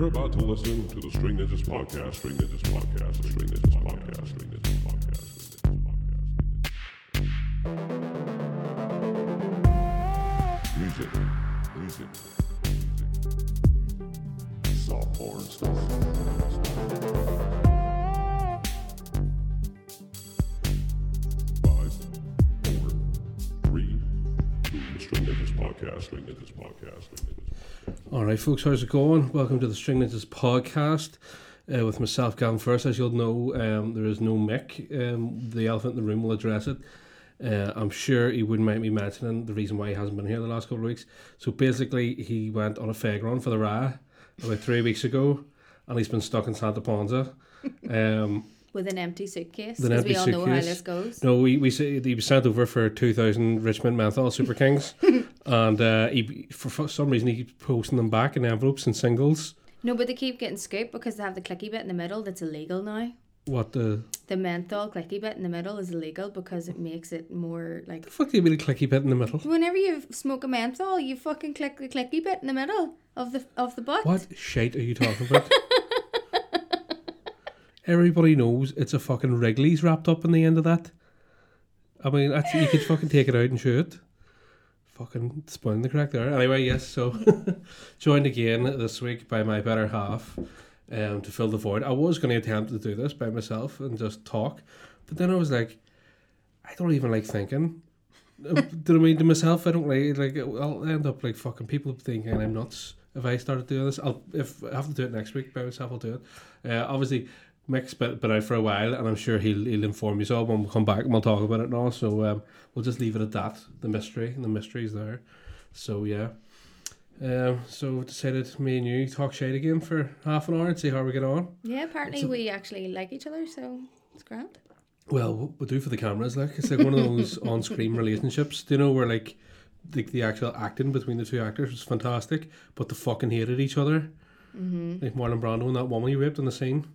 You're about to listen to the String Ninjas podcast. String Ninjas podcast. The String Ninjas podcast. String Ninjas podcast. String Ninjas podcast. Music. Music. Soft porn stuff. Podcast. String Ninjas podcast. All right, folks, how's it going? Welcome to the String Ninjas podcast uh, with myself, Gavin. First, as you'll know, um, there is no Mick. Um, the elephant in the room will address it. Uh, I'm sure he wouldn't mind me mentioning the reason why he hasn't been here the last couple of weeks. So basically, he went on a fag run for the Ra about three weeks ago, and he's been stuck in Santa Ponza. Um, with an empty suitcase With an because we all empty know how suitcase. this goes. No, we we say he was sent over for two thousand Richmond menthol Super Kings, and uh, he for, for some reason he keeps posting them back in envelopes and singles. No, but they keep getting scooped because they have the clicky bit in the middle that's illegal now. What the, The menthol clicky bit in the middle is illegal because it makes it more like. the fuck do you mean a clicky bit in the middle? Whenever you smoke a menthol, you fucking click the clicky bit in the middle of the of the butt. What shite are you talking about? Everybody knows it's a fucking Wrigley's wrapped up in the end of that. I mean, that's, you could fucking take it out and it. Fucking spoiling the crack there. Anyway, yes, so joined again this week by my better half um, to fill the void. I was going to attempt to do this by myself and just talk, but then I was like, I don't even like thinking. Uh, do I mean to myself? I don't like like I'll end up like fucking people thinking I'm nuts if I started doing this. I'll if I have to do it next week by myself. I'll do it. Uh, obviously, Mick's been, been out for a while, and I'm sure he'll he'll inform you all when we come back and we'll talk about it now. So um, we'll just leave it at that. The mystery and the mystery's there. So yeah. Um, so we decided me and you talk shade again for half an hour and see how we get on. Yeah, apparently a- we actually like each other, so it's grand. Well, what we do for the cameras, like it's like one of those on-screen relationships. Do you know where like the, the actual acting between the two actors was fantastic, but they fucking hated each other. Mm-hmm. Like Marlon Brando and that woman he raped on the scene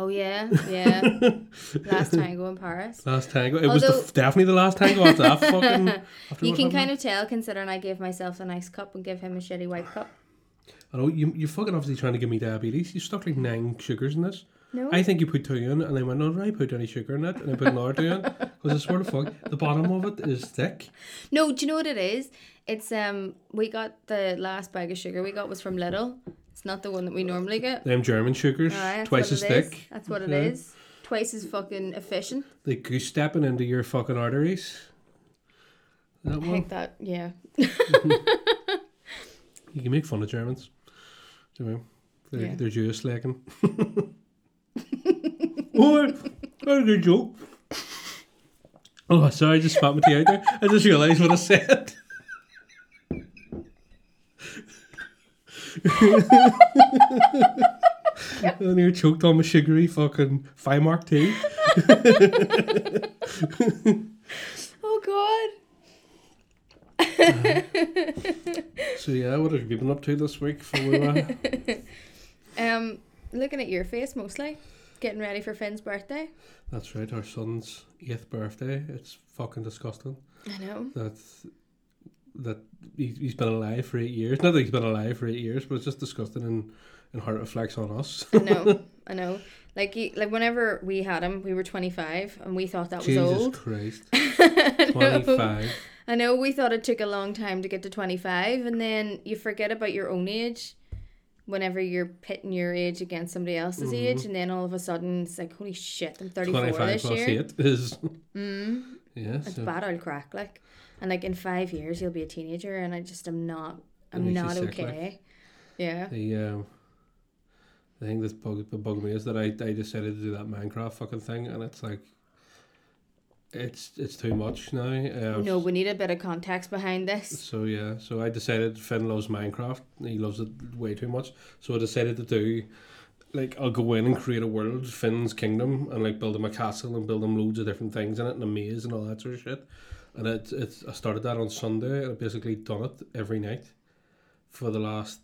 Oh yeah, yeah. Last tango in Paris. last tango. It was the, definitely the last tango after that fucking. After You can kind of tell considering I gave myself a nice cup and give him a shitty white cup. I know you. You're fucking obviously trying to give me diabetes. You stuck like nine sugars in this. No. I think you put two in, and I went, no, did I put any sugar in it? And I put another two in because I swear to fuck, the bottom of it is thick. No, do you know what it is? It's um we got the last bag of sugar we got was from Lidl. It's not the one that we normally get. Them German sugars, Aye, that's twice what as it is. thick. That's what it Yeah. is. Twice as fucking efficient. They goose stepping into your fucking arteries. That I one. think that yeah. You can make fun of Germans. Do you know? They're, Yeah. they're Jewish slacking. oh, that's a good joke. Oh, sorry, I just spat my tea out there. I just realised what I said. And you're choked on my sugary fucking five mark tea. Oh god. So yeah, what have you been up to this week? For uh, Um looking at your face mostly. Getting ready for Finn's birthday. That's right, our son's eighth birthday. It's fucking disgusting. I know. that that he, he's been alive for eight years. Not that he's been alive for eight years, but it's just disgusting and, and it reflects on us. I know. I know. Like he, like whenever we had him, we were twenty five and we thought that was old. Jesus. Christ. Know. 25. I know we thought it took a long time to get to 25 and then you forget about your own age whenever you're pitting your age against somebody else's Mm-hmm. age and then all of a sudden it's like holy shit I'm 34 25 this plus year 8 is. mm, Yeah, it's so bad old crack like and like in five years you'll be a teenager and I just am not I'm not sick, like. okay yeah the, um, the thing that's bug, that bugged me is that I, I decided to do that Minecraft fucking thing, and it's like, it's it's too much now. Um, no we need a bit of context behind this So yeah, so I decided Finn loves Minecraft. He loves it way too much. So I decided to do like I'll go in and create a world, Finn's kingdom, and like build him a castle and build him loads of different things in it and a maze and all that sort of shit. And it it's I started that on Sunday and I've basically done it every night for the last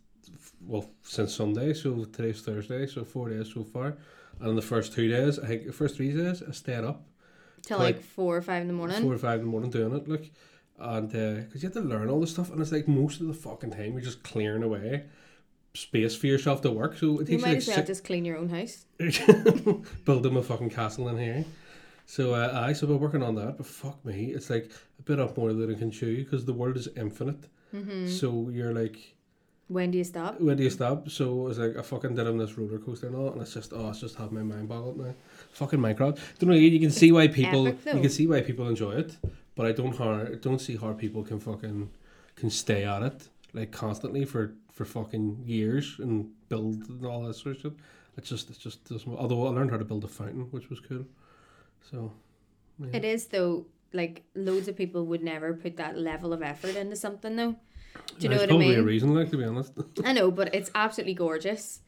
well since Sunday. So today's Thursday, so four days so far. And in the first two days, I think the first three days I stayed up till like, like four or five in the morning four or five in the morning doing it, like, and uh, because you have to learn all this stuff, and it's like most of the fucking time you're just clearing away, space for yourself to work. So it You takes might you like as well six, just clean your own house. build them a fucking castle in here. So uh, I so we're working on that, but fuck me, it's like a bit up more than it can chew you because the world is infinite. Mm-hmm. So you're like, When do you stop? when do you stop? So it's like I fucking did on this roller coaster and all, and it's just oh, it's just have my mind boggled now. Fucking Minecraft. Don't know. You can see why people. you can see why people enjoy it, but I don't how don't see how people can fucking can stay at it like constantly for for fucking years and build and all that sort of shit. It's just it's just doesn't. Although I learned how to build a fountain, which was cool. So. Yeah. It is though. Like loads of people would never put that level of effort into something though. Do you know There's what I probably a mean? reason, like to be honest. I know, but it's absolutely gorgeous.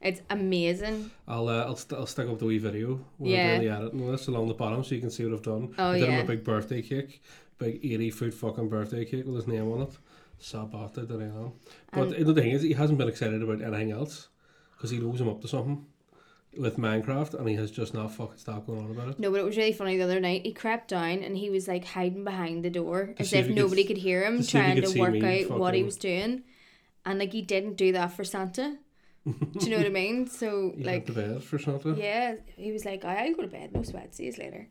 It's amazing. I'll uh, I'll, st- I'll stick up the wee video when Yeah. I'm doing the editing this along the bottom so you can see what I've done. Oh, I did him yeah. a big birthday cake, big eighty foot fucking birthday cake with his name on it. So bastard that I am. But And- the thing is, he hasn't been excited about anything else because he knows I'm up to something with Minecraft and he has just not fucking stopped going on about it. No, but it was really funny the other night. He crept down and he was like hiding behind the door as if if he could nobody could hear him, to see if he trying to work out what he was doing. And like he didn't do that for Santa. do you know what I mean? So He like went to bed for Santa. Yeah, he was like, I'll go to bed, no sweat, see you later.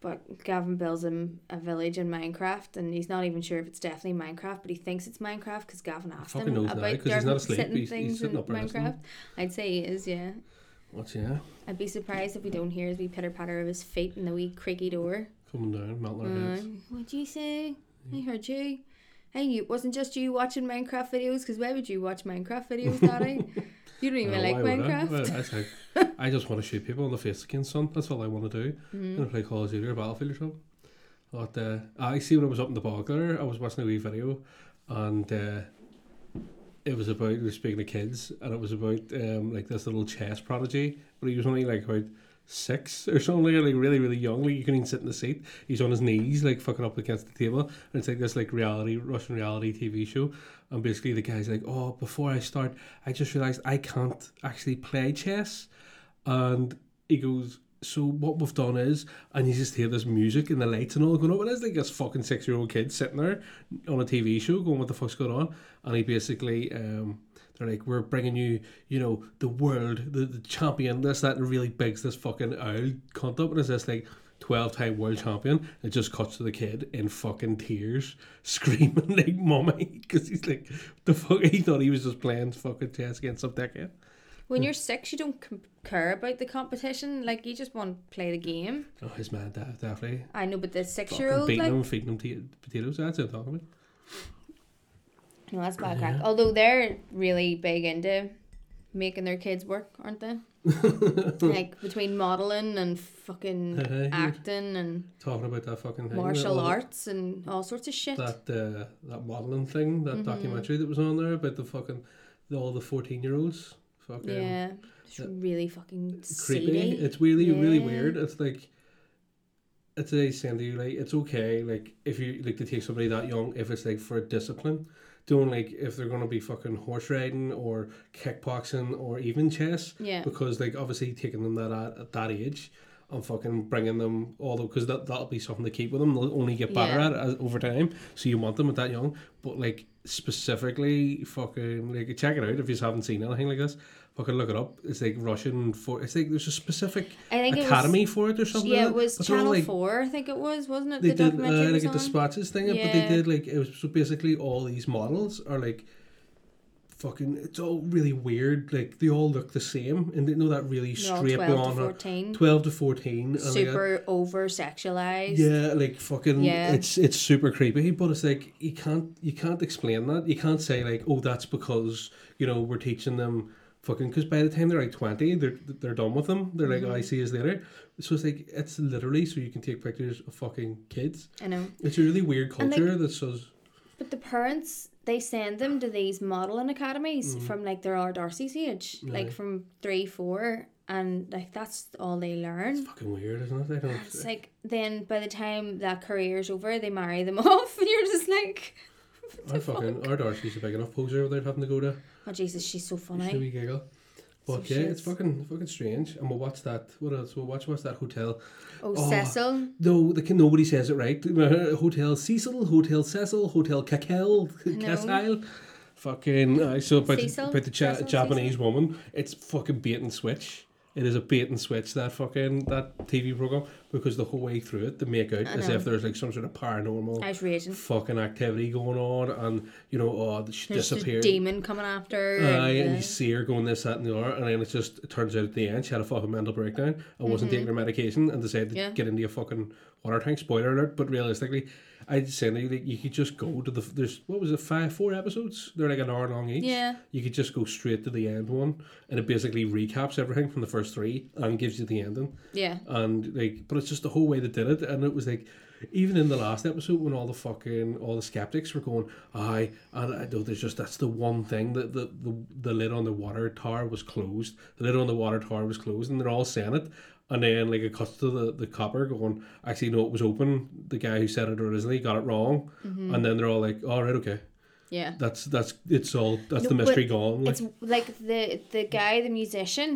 But Gavin builds him a village in Minecraft, and he's not even sure if it's definitely Minecraft, but he thinks it's Minecraft because Gavin asked him now, about 'cause he's not asleep, he's- he's things sitting in up listening. Minecraft. I'd say he is, yeah. What's yeah? I'd be surprised if we don't hear his wee pitter patter of his feet in the wee creaky door. Coming down, melting our Uh, heads. what'd you say? I heard you. Hey, you wasn't just you watching Minecraft videos? Because why would you watch Minecraft videos, Daddy? you don't even like I? Minecraft. Well, that's like, I just want to shoot people in the face again, son. That's all I want to do. Mm-hmm. I'm gonna play Call of Duty or Battlefield or something. But uh, I see when I was up in the bog there, I was watching a wee video, and uh, it was about we were speaking to kids, and it was about um, like this little chess prodigy, but he was only like about six or something, like really really young. Like you couldn't even sit in the seat. He's on his knees, like fucking up against the table, and it's like this like reality Russian reality TV show. And basically the guy's like, oh, before I start, I just realized I can't actually play chess, and he goes. So what we've done is, and you just hear this music and the lights and all going up, and it's like this fucking six year old kid sitting there on a TV show going, "What the fuck's going on?" And he basically, um, they're like, "We're bringing you, you know, the world, the, the champion, this that," and really bigs this fucking owl cunt up, and it's this like. 12 time world champion, it just cuts to the kid in fucking tears, screaming like mummy, because he's like, the fuck, he thought he was just playing fucking chess against some dickhead. When you're six, you don't com- care about the competition. Like you just want to play the game. Oh, his man, def- definitely. I know, but the six-year-old, beating like, him, feeding him tea- potatoes, that's what I'm talking about. no, that's bad crack. Although they're really big into making their kids work, aren't they? like between modeling and fucking Uh-huh. acting and Talking about that fucking thing. martial that, arts and all sorts of shit. That uh, that modelling thing, that Mm-hmm. documentary that was on there about the fucking the, all the fourteen year olds. Fucking yeah, it's uh, really fucking creepy. seedy. It's really really weird. It's like it's a saying to you like it's okay like if you like to take somebody that young if it's like for discipline. Doing like if they're gonna be fucking horse riding or kickboxing or even chess, Yeah. because like obviously taking them that at, at that age and fucking bringing them all because that that'll be something to keep with them. They'll only get better Yeah. at it over time. So you want them at that young, but like specifically, fucking like check it out if you haven't seen anything like this. Fucking look it up. It's like Russian for. It's like there's a specific academy it was. for it or something. Yeah, like it that. was Channel like, Four. I think it was, wasn't it? They the did uh, like a dispatches thing, but they did like it was so basically all these models are like fucking. It's all really weird. Like they all look the same, and they know that really They're straight 12 to blonde. hair- 14. 12 to 14 and like Super over sexualized. yeah like fucking Yeah. it's it's super creepy but it's like you can't you can't explain that you can't say like oh that's because you know we're teaching them fucking because by the time they're like 20 they're they're done with them they're like oh, I mm-hmm. see you later so it's like it's literally so you can take pictures of fucking kids I know. it's a really weird And, like, culture that says But the parents, they send them to these modelling academies Mm. from like their our Darcy's age, like from three, four, and like that's all they learn. It's fucking weird isn't it It's like then by the time that career's over, they marry them off, and you're just like, our fucking our Darcy's a big enough poser without having to go to oh Jesus, she's so funny. wee giggle but So yeah, it's fucking fucking strange. And we'll watch that. What else? We'll watch what's that hotel? Oh, Oh, Cecil, No, the, can- nobody says it right. Hotel Cecil, Hotel Cecil, Hotel Cecil, know. Cecil. Fucking uh, so about the, about the Cecil, Japanese woman. It's fucking bait and switch. It is a bait and switch that fucking that TV program because the whole way through it they make out as if there's like some sort of paranormal I was raging. fucking activity going on and you know oh she There's disappeared. demon coming after. Aye, and and, you see her going this, that, and the other, and then it just it turns out at the end she had a fucking mental breakdown and wasn't taking her medication and decided to Mm-hmm. Yeah. get into a fucking water tank. Spoiler alert! But realistically, I'd say that you, you could just go to the there's what was it five four episodes? They're like an hour long each. Yeah. You could just go straight to the end one, and it basically recaps everything from the first three and gives you the ending. yeah. And like, but it's just the whole way they did it, and it was like. Even in the last episode, when all the fucking all the skeptics were going, "Aye," and I know there's just that's the one thing that the, the the lid on the water tower was closed. The lid on the water tower was closed, and they're all saying it. And then like it cuts to the the copper going, "Actually, no, it was open." The guy who said it originally got it wrong, Mm-hmm. and then they're all like, "All right, okay, Yeah. that's that's it's all that's No, the mystery gone." Like, It's like the the guy, the musician,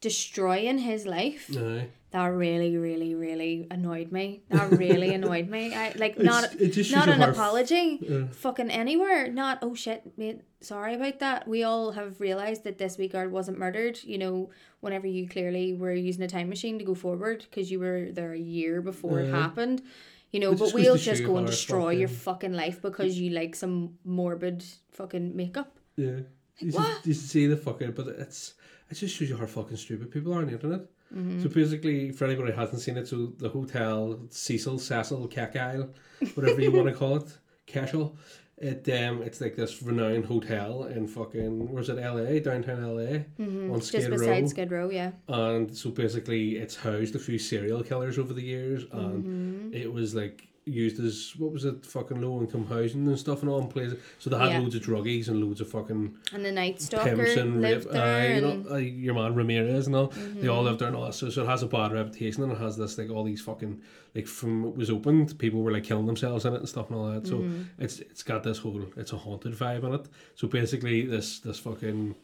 destroying his life. aye. That really, really, really annoyed me. That really annoyed me. I like not It's- it just not an apology, Yeah. fucking anywhere. Not oh shit, mate. Sorry about that. We all have realized that this wee girl wasn't murdered. You know, whenever you clearly were using a time machine to go forward because you were there a year before it happened. You know, It but we'll just go and destroy your fucking- fucking life because you like some morbid fucking makeup. Yeah. You, what? see, you see the fucking, but it's it just shows you how fucking stupid people are on the internet. Mm-hmm. So basically, for anybody who hasn't seen it, so the hotel Cecil, Cecil, Cackile, whatever you want to call it, Cashel, it um it's like this renowned hotel in fucking where's it L.A. downtown L.A. on Skid Just Row. beside Skid Row, yeah. And so basically, it's housed a few serial killers over the years, and Mm-hmm. it was like used as what was it, fucking low income housing and stuff and all in places. So they had Yeah. loads of druggies and loads of fucking And the Night Stalker pimps and lived rape, there. aye, you and, know, your man Ramirez and all. They all lived there and all that. So, so it has a bad reputation and it has this like all these fucking like from it was opened, people were like killing themselves in it and stuff and all that. So it's it's got this whole it's a haunted vibe in it. So basically, this this fucking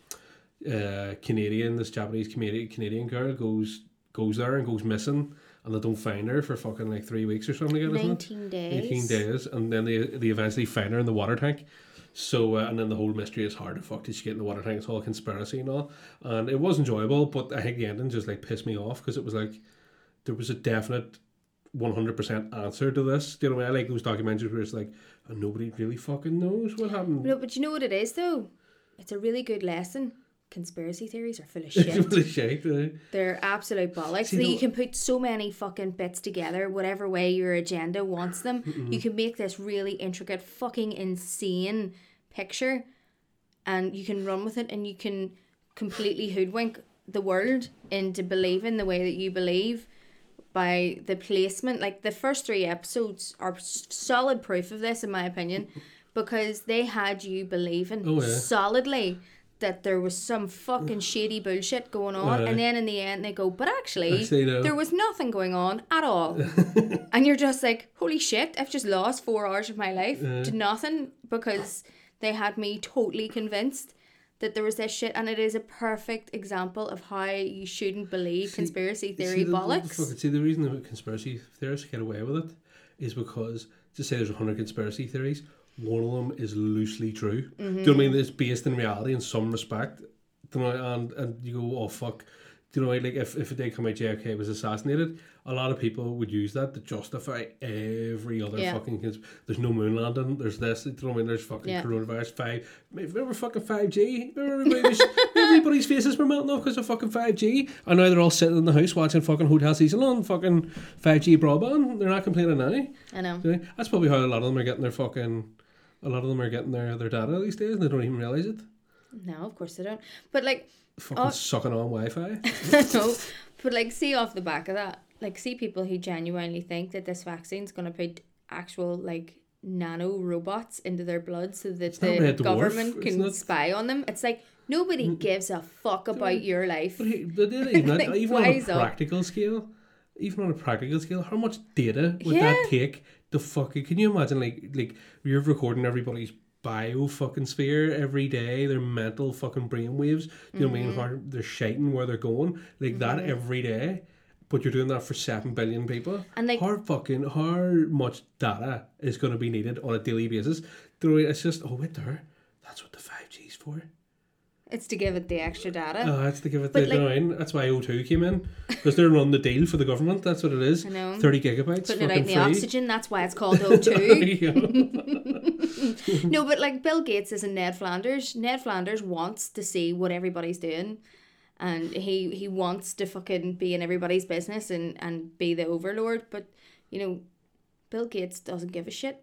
uh, Canadian, this Japanese Canadian Canadian girl goes goes there and goes missing. And they don't find her for fucking like three weeks or something. Like that? 19 days. 18 days, and then they, they eventually find her in the water tank. So, uh, and then the whole mystery is hard to fuck did she get in the water tank? It's all a conspiracy and all. And it was enjoyable, but I think the ending just like pissed me off because it was like there was a definite 100% answer to this. Do you know what I mean? I like those documentaries where it's like, and nobody really fucking knows what happened. No, but you know what it is though? It's a really good lesson. Conspiracy theories are full of shit. really shite. eh? They're absolute bollocks. See, that no- you can put so many fucking bits together, whatever way your agenda wants them. You can make this really intricate, fucking insane picture, and you can run with it, and you can completely hoodwink the world into believing the way that you believe by the placement. Like the first three episodes are solid proof of this, in my opinion, because they had you believing Oh, yeah. solidly that there was some fucking shady bullshit going on, Aye. and then in the end they go, but actually, Actually, no. there was nothing going on at all. and you're just like, holy shit, I've just lost four hours of my life to nothing because they had me totally convinced that there was this shit, and it is a perfect example of how you shouldn't believe conspiracy theory see, the, bollocks. see, the reason that conspiracy theorists get away with it is because, just say there's 100 conspiracy theories, one of them is loosely true. Do you know what I mm-hmm. mean? It's based in reality in some respect. Do you know, and, and you go, oh, fuck. Do you know, like, if, if it did come out JFK was assassinated, a lot of people would use that to justify every other Yeah. fucking... Cons- there's no moon landing, there's this, do you know what I mean? There's fucking Yeah. coronavirus 5... Remember fucking 5G? Remember everybody everybody's faces were melting off because of fucking 5G? And now they're all sitting in the house watching fucking Hotel Cecil on fucking 5G broadband. They're not complaining now. I know? That's probably how a lot of them are getting their fucking... A lot of them are getting their, their data these days and they don't even realise it. No, of course they don't. But like, Fucking Oh. sucking on Wi-Fi. no, but like, see off the back of that, like, see people who genuinely think that this vaccine's gonna put actual like nano robots into their blood so that not the government can not- spy on them. It's like nobody gives a fuck about your life. But he- they did even, Like, even on a wise up. practical scale, even on a practical scale, how much data would Yeah. that take to fucking? Can you imagine like like you're recording everybody's bio fucking sphere every day, their mental fucking brainwaves. Do you know what I Mm-hmm. mean? How they're shiting where they're going like that every day. But you're doing that for seven billion people. And, like- how fucking how much data is going to be needed on a daily basis? Do you know, It's just oh wait there. That's what the five G's for. It's to give it the extra data. Oh, that's to give it But the like- nine. That's why O2 came in because they're running the deal for the government. That's what it is. I know. Thirty gigabytes, Putting it out in the free. oxygen, that's why it's called O2. Yeah. no, but like Bill Gates isn't Ned Flanders. Ned Flanders wants to see what everybody's doing. And he, he wants to fucking be in everybody's business and, and be the overlord. But, you know, Bill Gates doesn't give a shit.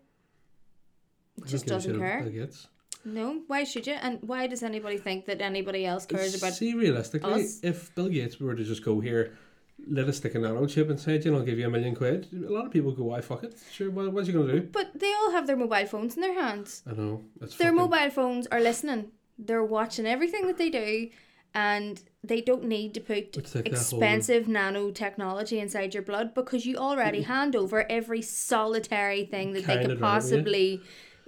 Just doesn't care. Bill Gates. No, why should you? And why does anybody think that anybody else cares about See, realistically, us? if Bill Gates were to just go here, let us stick a nano chip inside you and I'll give you a million quid, a lot of people go, why fuck it? Sure, what, what's you going to do? But they all have their mobile phones in their hands. I know. That's Their fucking, mobile phones are listening. They're watching everything that they do, and they don't need to put like expensive nanotechnology inside your blood because you already hand over every solitary thing that they Carrying could it around with you. possibly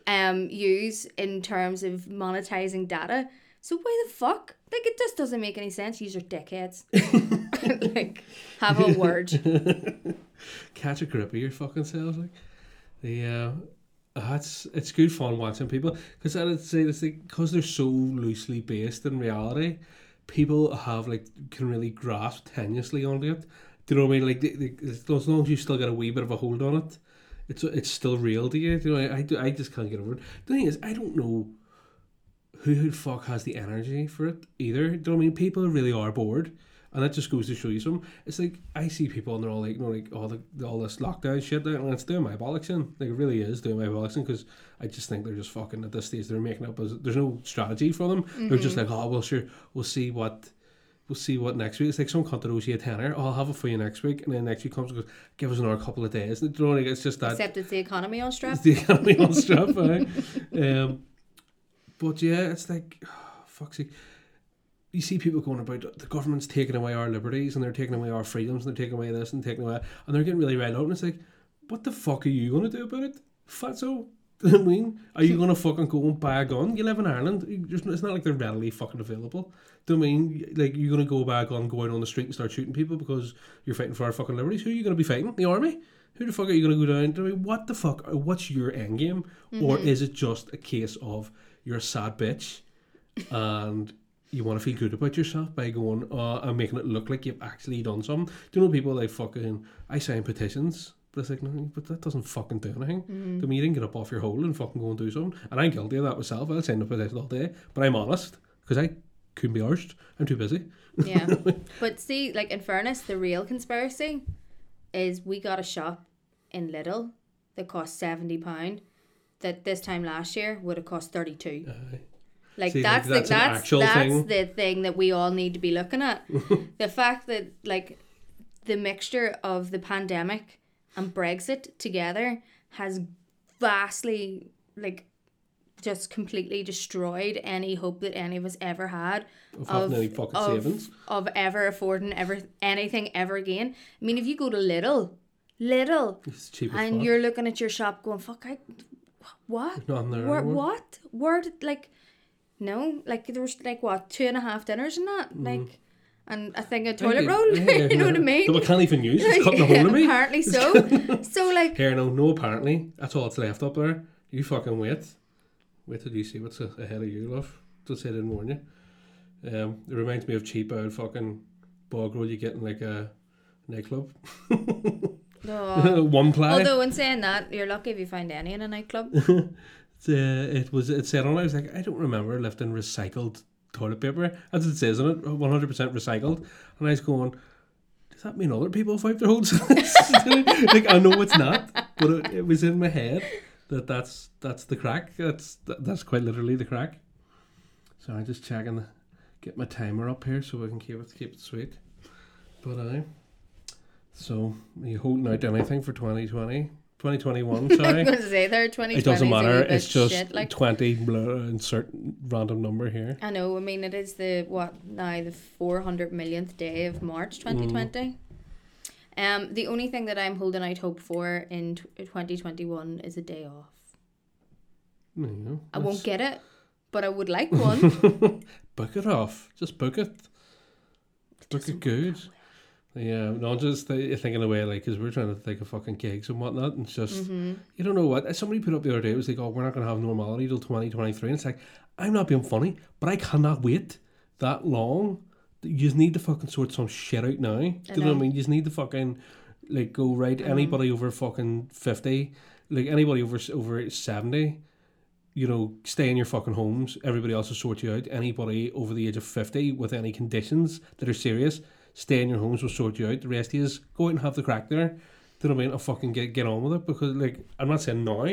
um use in terms of monetizing data. So why the fuck? Like it just doesn't make any sense. Use your dickheads. like have a word. Catch a grip of your fucking selves. Like, the, uh, that's it's good fun watching people because I'd say this like because they're so loosely based in reality, people have like can really grasp tenuously onto it. Do you know what I mean? Like they, they, as long as you still get a wee bit of a hold on it, it's it's still real to you. Do you know? I, I, do- I just can't get over it. The thing is, I don't know who the fuck has the energy for it either. Do you know what I mean? People really are bored. And that just goes to show you some. It's like I see people and they're all like, you know, like all the all this lockdown shit, and it's doing my bollocks in. Like it really is doing my bollocks in because I just think they're just fucking at this stage. They're making up. As, there's no strategy for them. They're just mm-hmm. like, oh well, sure, we'll see what. We'll see what next week. It's like some cunt that owes you a tenner. Oh, I'll have it for you next week, and then next week comes and goes, give us another couple of days. And, you know, like, it's just that Except it's the economy on strap. it's the economy on strap, aye. Um, but yeah, it's like, oh, fuck's sake. You see people going about the government's taking away our liberties and they're taking away our freedoms and they're taking away this and taking away, and they're getting really riled up. And it's like, what the fuck are you going to do about it? Fatso. Do you know what I mean? Are you going to fucking go and buy a gun? You live in Ireland. Just- It's not like they're readily fucking available. Do you I mean? Like, you're going to go buy a gun, go out on the street and start shooting people because you're fighting for our fucking liberties? Who are you going to be fighting? The army? Who the fuck are you going to go down to? What the fuck? What's your end game? Or is it just a case of you're a sad bitch and you want to feel good about yourself by going uh, and making it look like you've actually done something? Do you know people like fucking, I sign petitions, it's like, no, but that doesn't fucking do anything. Mm. Mean, you didn't get up off your hole and fucking go and do something. And I'm guilty of that myself. I'll send up with petition all day, but I'm honest because I couldn't be arsed. I'm too busy. Yeah. but see, like in fairness, the real conspiracy is we got a shop in Lidl that cost seventy pound that this time last year would have cost thirty two. Aye. Like See, like, that's that's the that's that's thing. the thing that we all need to be looking at. the fact that like the mixture of the pandemic and Brexit together has vastly like just completely destroyed any hope that any of us ever had Of having any fucking of, savings. of ever affording ever anything ever again. I mean, if you go to Lidl, Lidl, It's cheap as and fuck. you're looking at your shop going, "Fuck, I, what? Nothing there Where, anymore. what? Where did like, no, like there was like what two and a half dinners and that, mm. like, and a thing of toilet roll. Yeah, you know what I mean? That we can't even use. It's cutting a hole in me. Apparently so. so like, Here, no, no, apparently. That's all that's left up there. You fucking wait. Wait till you see what's ahead of you, love. Just say I didn't warn you. Um, it reminds me of cheap old fucking bog roll you get in like a nightclub. oh. One ply. although in saying that, you're lucky if you find any in a nightclub. Uh, it was it said on I was like, I don't remember lifting recycled toilet paper. As it says on it, 100% recycled. And I was going, does that mean other people wipe their holes? like, I know it's not, but it, it was in my head that that's that's the crack. That's that, that's quite literally the crack. So I'm just checking, get my timer up here so we can keep it keep it sweet. But I. So, are you holding out anything for 2020? 2021, sorry. I was going to say there, twenty. It doesn't matter. It's just like. 20 blah, insert random number here. I know. I mean, it is the what now the four hundred millionth day of March twenty twenty. Um, the only thing that I'm holding out hope for in twenty twenty one is a day off. You go. I won't get it, but I would like one. Book it off. Just book it. Book it good. Yeah, no, just th- thinking away, like, because we're trying to think of fucking gigs and whatnot, and it's just, Mm-hmm. you don't know what. Somebody put up the other day, it was like, oh, we're not going to have normality till 2023. And it's like, I'm not being funny, but I cannot wait that long. You just need to fucking sort some shit out now. Do you know. what I mean? You just need to fucking like go right. Anybody over fucking fifty, like anybody over over seventy, you know, stay in your fucking homes. Everybody else will sort you out. Anybody over the age of fifty with any conditions that are serious, stay in your homes. Will sort you out. The rest you go out and have the crack there. Do you know what I mean? I'll fucking get get on with it because like I'm not saying now.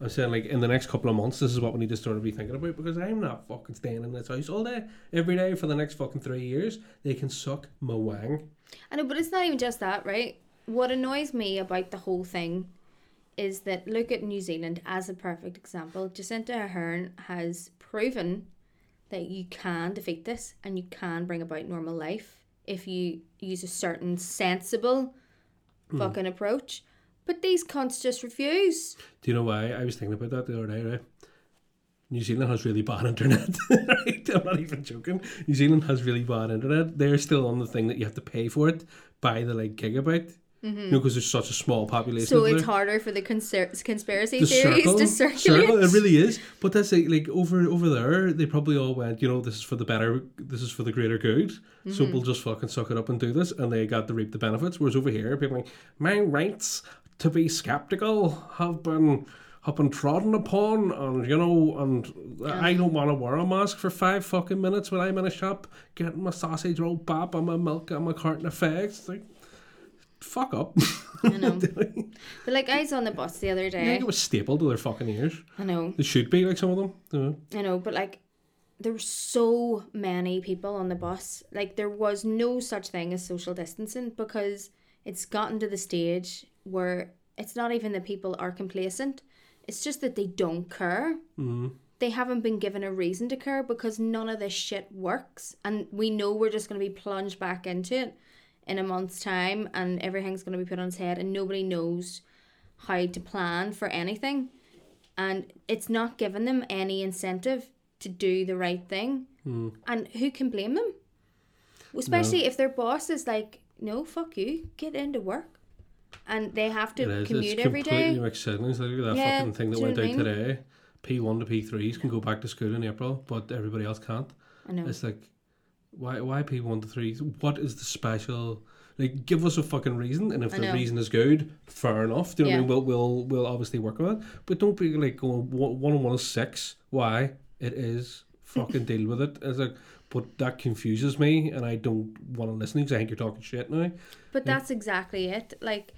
I'm saying like in the next couple of months, this is what we need to start to be thinking about because I'm not fucking staying in this house all day, every day for the next fucking three years. They can suck my wang. I know, but it's not even just that, right? What annoys me about the whole thing is that look at New Zealand as a perfect example. Jacinda Ardern has proven that you can defeat this and you can bring about normal life if you use a certain sensible hmm. fucking approach. But these cunts just refuse. Do you know why? I was thinking about that the other day, right? New Zealand has really bad internet. right? I'm not even joking. New Zealand has really bad internet. They're still on the thing that you have to pay for it by the like gigabyte. You know, because there's such a small population. So it's there. harder for the conser- conspiracy the theories circle, to circulate. circle, it really is. But that's like, like over over there, they probably all went, you know, this is for the better, this is for the greater good. Mm-hmm. So we'll just fucking suck it up and do this, and they got to reap the benefits. Whereas over here, people are like my rights to be skeptical have been have been trodden upon, and you know, and I don't want to wear a mask for five fucking minutes when I'm in a shop getting my sausage roll bap and my milk and my carton of fags. Like, fuck up. I know. But like I was on the bus the other I day. think it was stapled to their fucking ears. I know. It should be like some of them. You know? I know, but like there were so many people on the bus. Like there was no such thing as social distancing because it's gotten to the stage where it's not even that people are complacent. It's just that they don't care. Mm-hmm. They haven't been given a reason to care because none of this shit works. And we know we're just going to be plunged back into it in a month's time and everything's going to be put on its head and nobody knows how to plan for anything and it's not giving them any incentive to do the right thing. Hmm. And who can blame them? Especially if their boss is like, "No, fuck you, get into work," and they have to is. commute it's every day. mixed signals. Look at that Yeah, fucking thing that went out mean? today. P1 to P3s can go back to school in April, but everybody else can't. I know. It's like, why why P1 to three? What is the special... Like, give us a fucking reason, and if I the know. reason is good, fair enough. Do you know Yeah. what I mean? We'll, we'll, we'll obviously work on it. But don't be like going one one on one is six. Why? It is. Fucking deal with it. It's like, but that confuses me, and I don't want to listen because I think you're talking shit now. But that's exactly it. Like,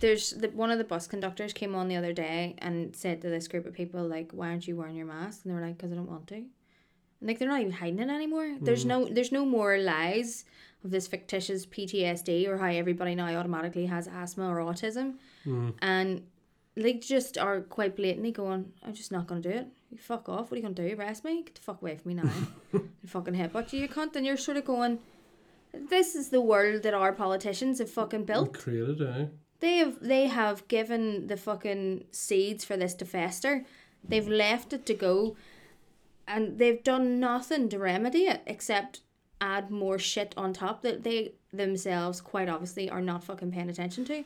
there's the, one of the bus conductors came on the other day and said to this group of people, like, "Why aren't you wearing your mask?" And they were like, "Cause I don't want to." Like they're not even hiding it anymore. There's no there's no more lies of this fictitious PTSD or how everybody now automatically has asthma or autism, and they just are quite blatantly going, "I'm just not gonna do it. You fuck off. What are you gonna do? Arrest me? Get the fuck away from me now. you fucking headbutt you, you cunt." And you're sort of going, "This is the world that our politicians have fucking built." Created, eh? They have they have given the fucking seeds for this to fester. They've left it to go, and they've done nothing to remedy it except add more shit on top that they themselves quite obviously are not fucking paying attention to.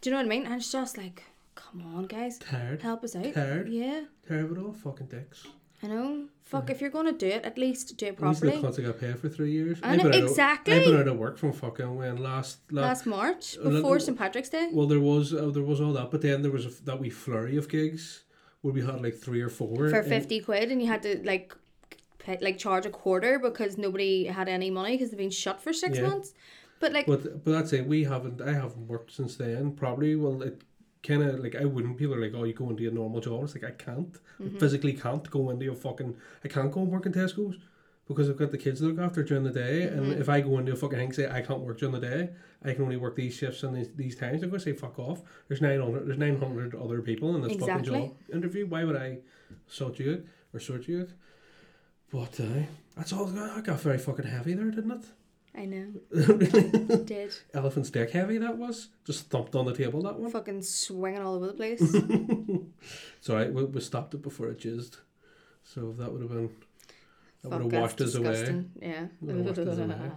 Do you know what I mean? And it's just like, come on, guys, Tired. help us out. Tired. Yeah, Tired of it all. Fucking dicks. I know. Fuck, if you're gonna do it, at least do it At least the properly. cunts got paid for three years. I I've know, been out of- exactly. I've been out of work from fucking when last last. Last March, Uh, before let- St Patrick's Day. well, there was uh, there was all that, but then there was a, that wee flurry of gigs where we had like three or four for 50 quid and you had to like pay, like charge a quarter because nobody had any money because they've been shut for six Yeah. months but like But but that's it. We haven't. I haven't worked since then. Probably. Well, it kind of like I wouldn't. People are like, "Oh, you go into a normal job." It's like I can't. Mm-hmm. I physically can't go into a fucking. I can't go and work in Tesco's because I've got the kids to look after during the day. Mm-hmm. And if I go into a fucking thing say I can't work during the day, I can only work these shifts and these, these times. I'm gonna say fuck off. There's nine hundred. There's nine hundred other people in this fucking job interview. Why would I sort you out or sort you out? But uh, that's all. I got very fucking heavy there, didn't it? i know it did Elephant's dick heavy that was. Just thumped on the table that one. fucking swinging all over the place alright, we, we stopped it before it jizzed. So that would have been that would have washed us away. yeah washed us away.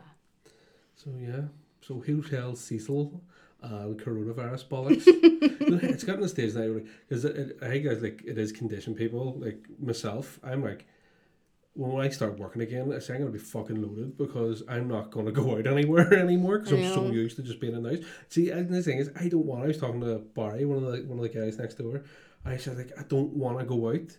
So yeah. So Hotel Cecil uh, and coronavirus bollocks. It's gotten to the stage now because I think it's like it is conditioned people like myself. I'm like when I start working again, I say I'm gonna be fucking loaded because I'm not gonna go out anywhere anymore because I'm so used to just being in the house. See, and the thing is, I don't want. I was talking to Barry, one of the one of the guys next door. I said like, I don't want to go out.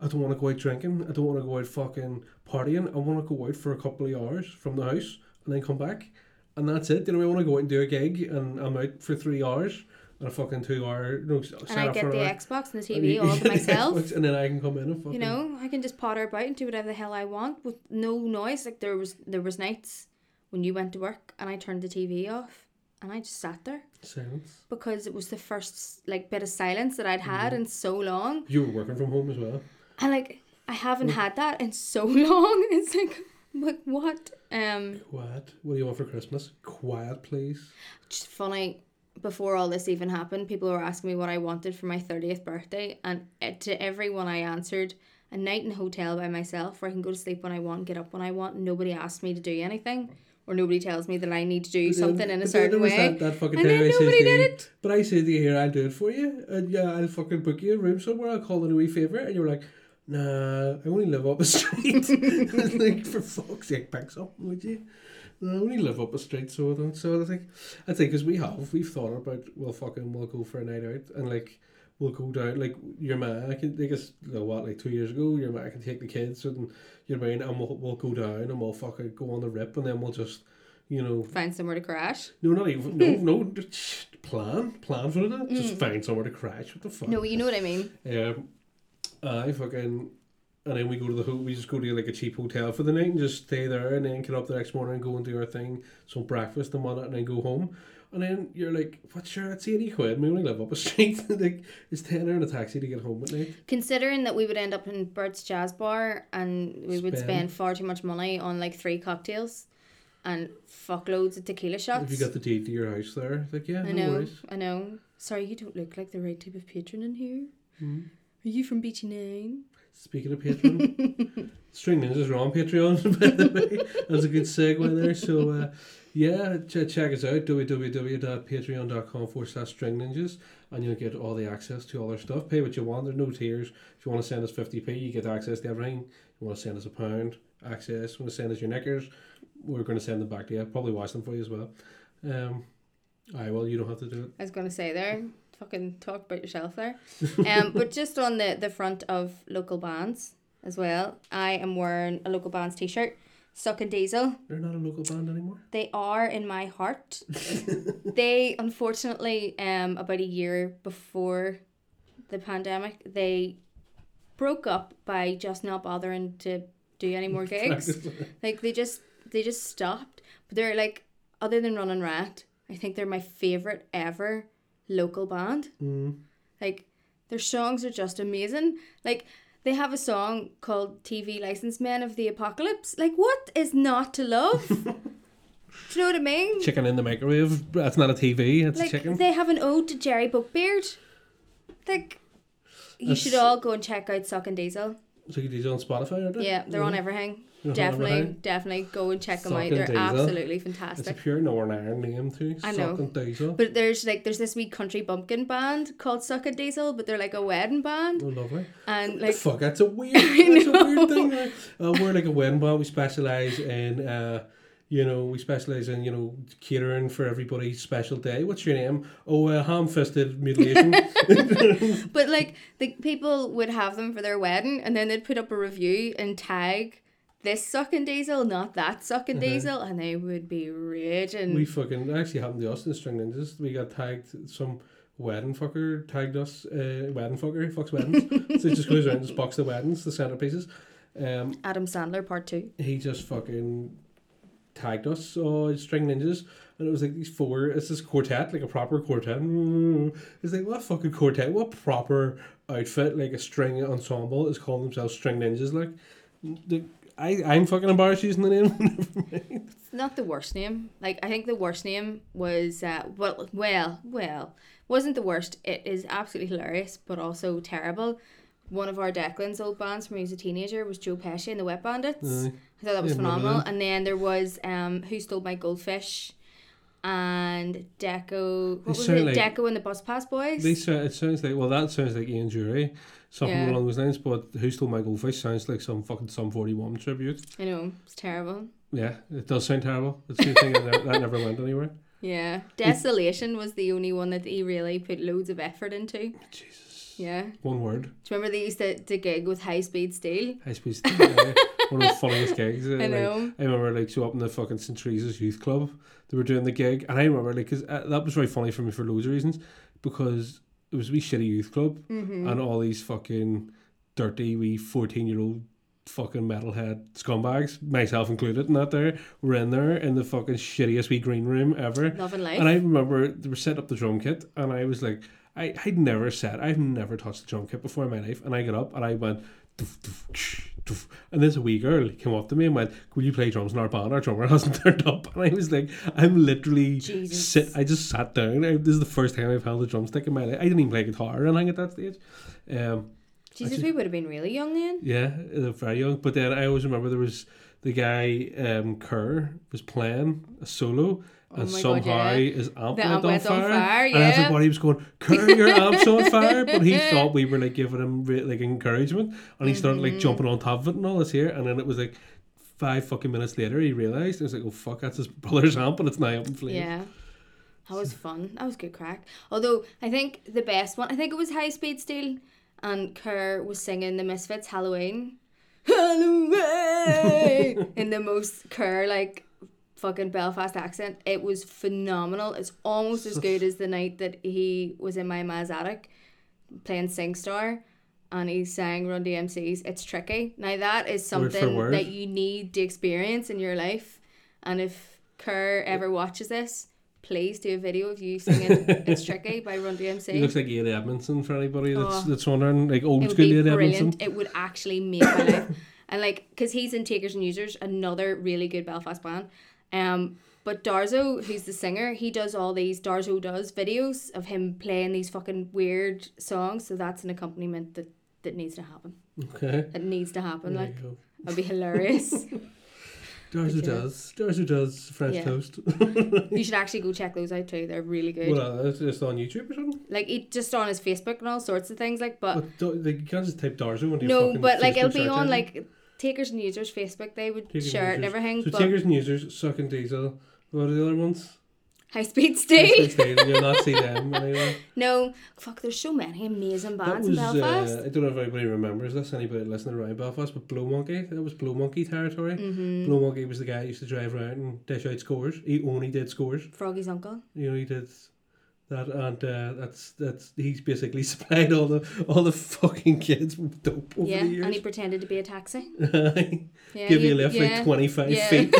I don't want to go out drinking. I don't want to go out fucking partying. I want to go out for a couple of hours from the house and then come back, and that's it. You know, I want to go out and do a gig, and I'm out for three hours and a fucking two hour. No, set And I get the hour, Xbox and the and TV you- all to the myself. And then I can come in and fucking. You know, I can just potter about and do whatever the hell I want with no noise. Like there was there was nights when you went to work and I turned the TV off and I just sat there Silence. because it was the first like bit of silence that I'd had Mm-hmm. in so long. You were working from home as well. And like I haven't had that in so long. It's like like what? Um Quiet. What do you want for Christmas? Quiet, please. just funny before all this even happened people were asking me what i wanted for my 30th birthday and uh, to everyone i answered a night in a hotel by myself where i can go to sleep when i want get up when i want nobody asks me to do anything or nobody tells me that i need to do something in a But then certain way That, that fucking and then nobody did you, it But I said to you here, I'll do it for you. And yeah, I'll fucking book you a room somewhere. I'll call it a wee favour. And you were like, nah, I only live up a street. Like, for fuck's sake, pick something, would you? No, I only live up a street, so I don't. So I think, I think, because we have, we've thought about, well, fucking, we'll go for a night out. And like, we'll go down, like, your man, I can, I guess, you know, what, like two years ago, your man I can take the kids and, you know, what I mean, and we'll, we'll go down and we'll fucking go on the rip and then we'll just, you know, find somewhere to crash no, not even. No, no. Plan, plan for that. Just find somewhere to crash. What the fuck? no you know what i mean Um, I fucking, and then we go to the ho- we just go to like a cheap hotel for the night and just stay there, and then get up the next morning and go and do our thing, some breakfast and whatnot, and then go home. And then you're like, "What? Sure, it's eighty quid. We only live up a street. like it's ten in a taxi to get home at night." considering that we would end up in bert's jazz bar and we would Spend. spend far too much money on like three cocktails and fuckloads of tequila shots If you got the deed to your house there, like yeah, I no know, worries. I know. Sorry, you don't look like the right type of patron in here. Hmm. Are you from BT Nine? Speaking of Patreon, String Ninjas are on Patreon, by the way. That's a good segue there. So, uh, yeah, ch- check us out www.patreon.com forward slash string ninjas, and you'll get all the access to all our stuff. Pay what you want, there's no tiers. If you want to send us 50p, you get access to everything. You want to send us a pound, access. You want to send us your knickers, we're going to send them back to you. Probably wash them for you as well. Um, aye, well, you don't have to do it. I was gonna say there. Fucking talk about yourself there. Um, but just on the the front of local bands as well, I am wearing a local bands t shirt. Sucking Diesel. They're not a local band anymore. They are in my heart. they unfortunately, um, about a year before the pandemic, they broke up by just not bothering to do any more gigs. like they just they just stopped. But they're like other than Running Rat, I think they're my favorite ever local band. Mm. Like their songs are just amazing. Like they have a song called TV License Men of the Apocalypse. Like what is not to love? Do you know what I mean? Chicken in the microwave. That's not a TV, it's like a chicken. they have an ode to Jerry Buckbeard. Like you That's- should all go and check out Sucking Diesel. So you do on Spotify, aren't they? Yeah, they're on everything. Definitely, everything. definitely go and check them out. They're Diesel. absolutely fantastic. It's a pure Northern Iron name too. I know. But there's like there's this wee country bumpkin band called Suck a Diesel, but they're like a wedding band, Oh, lovely. and like fuck, that's a weird, that's a weird thing. Uh, we're like a wedding band. We specialize in, uh, you know, we specialize in, you know, catering for everybody's special day. What's your name? Oh, uh, ham-fisted mutilation. but like the people would have them for their wedding, and then they'd put up a review and tag this sucking diesel, not that sucking diesel, and they would be raging. Uh-huh. we fucking actually happened to us in the String Ninjas. We got tagged. Some wedding fucker tagged us. Uh, wedding fucker fucks weddings. so he just goes around and just box the weddings, the centerpieces. Um, Adam Sandler part two. he just fucking tagged us, oh, String Ninjas, and it was like these four, it's this quartet, like a proper quartet. It's like, what fucking quartet? What proper outfit, like a string ensemble, is calling themselves String Ninjas? Like, the, I, I'm fucking embarrassed using the name. It's not the worst name. Like I think the worst name was uh well well well wasn't the worst. It is absolutely hilarious, but also terrible. One of our Declan's old bands from when he was a teenager was Joe Pesci and the Wet Bandits. Aye. I thought that was Yeah, phenomenal. And then there was um Who Stole My Goldfish and Deco what was it? like- Deco and the Bus Pass Boys. they sound, it sounds like, well, that sounds like Ian Dury. Something Yeah. along those lines. But Who Stole My Goldfish sounds like some fucking Sum 41 tribute. I know it's terrible. Yeah, it does sound terrible. It's the thing that never, that never went anywhere. Yeah, Desolation was the only one that he really put loads of effort into. Jesus. Yeah, One word. do you remember they used to, to gig with High Speed Steel? High speed. uh, one of the funniest gigs. uh, I like, know. I remember like so up in the fucking St Teresa's Youth Club, they were doing the gig, and I remember like because uh, that was very funny for me for loads of reasons, because it was a wee shitty youth club, Mm-hmm. and all these fucking dirty wee fourteen year old fucking metalhead scumbags, myself included, in that there were in there in the fucking shittiest wee green room ever. Life. And I remember they were setting up the drum kit, and I was like, I, I'd never said, I've never touched the drum kit before in my life. And I got up and I went, doof, doof, doof. and this wee girl came up to me and went, Will you play drums in our band? Our drummer hasn't turned up. And I was like, I'm literally Jesus. sit. I just sat down. I, this is the first time I've held a drumstick in my life. I didn't even play guitar or anything at that stage. Um, Jesus, we would have been really young then. yeah, uh, very young. But then I always remember there was the guy um, Kerr was playing a solo, Oh and God, somehow yeah. his amp The went, amp on, went on fire, fire, and everybody was going, "Kerr, your amp's on fire!" But he thought we were like giving him like encouragement, and he started Mm-hmm. like jumping on top of it and all this here. And then it was like five fucking minutes later, he realized it was like, "Oh fuck, that's his brother's amp, and it's now up in flames." Yeah. That was fun. That was good crack. Although I think the best one, I think it was High Speed Steel, and Kerr was singing the Misfits Halloween. Halloween! in the most Kerr like fucking Belfast accent. It was phenomenal. It's almost as good as the night that he was in my ma's attic playing SingStar and he sang Run DMC's It's Tricky. Now that is Word something word. that you need to experience in your life. And if Kerr ever watches this, please do a video of you singing It's Tricky by Run He DMC. looks like Ian Edmondson for anybody that's Oh. that's wondering, like old It would school be Ian brilliant. Edmondson. It would actually make my life. And like, because he's in Takers and Users, another really good Belfast band. Um, but Darzo, who's the singer, he does all these Darzo does videos of him playing these fucking weird songs. So that's an accompaniment that that needs to happen. Okay. It needs to happen. There like, that'd be hilarious. Darzo does. Darzo does French Yeah. toast. you should actually go check those out too. They're really good. well, uh, it's just on YouTube or something. like, he just on his Facebook and all sorts of things. Like, but But you can't just type Darzo into your no, but like Facebook it'll be on like Takers and Users Facebook. They would Takers share it and users. everything. So but takers and users, sucking diesel. What are the other ones? High Speed Steve. You'll not see them anyway. No, fuck. There's so many amazing bands was, in Belfast. uh, I don't know if anybody remembers this, anybody listening around Belfast, but Blow Monkey, that was Blow Monkey territory. mm-hmm. Blow Monkey was the guy who used to drive around and dish out scores. He only did scores. Froggy's uncle. You know, he did that, and uh, that's that's he's basically supplied all the all the fucking kids with dope over yeah, the years. and he pretended to be a taxi. Yeah, Give you a lift yeah. like twenty five Yeah. feet.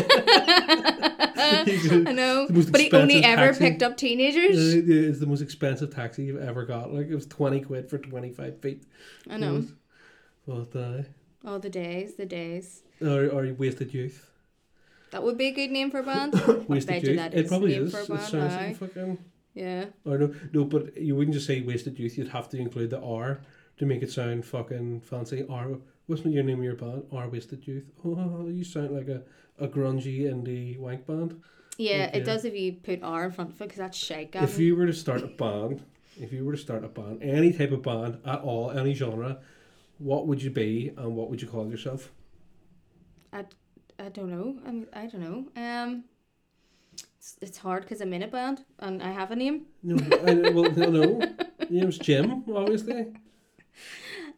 I know, but he only ever taxi. picked up teenagers. Uh, It's the most expensive taxi you've ever got. Like it was twenty quid for twenty five feet. I know. But uh, Oh, the days, the days. or or wasted youth. That would be a good name for a band. Wasted youth. that It probably is. It sounds like fucking. Yeah. Or no, no, but you wouldn't just say wasted youth. You'd have to include the R to make it sound fucking fancy. R. What's your name of your band? R wasted youth. Oh, you sound like a, a grungy indie wank band. Yeah, Okay. it does if you put R in front of it because that's shite. If you were to start a band, if you were to start a band, any type of band at all, any genre, what would you be and what would you call yourself? I don't know. I'm, I don't know. Um, it's, it's hard because I'm in a band and I have a name. No, I, well, no, no. Your name's Jim, obviously.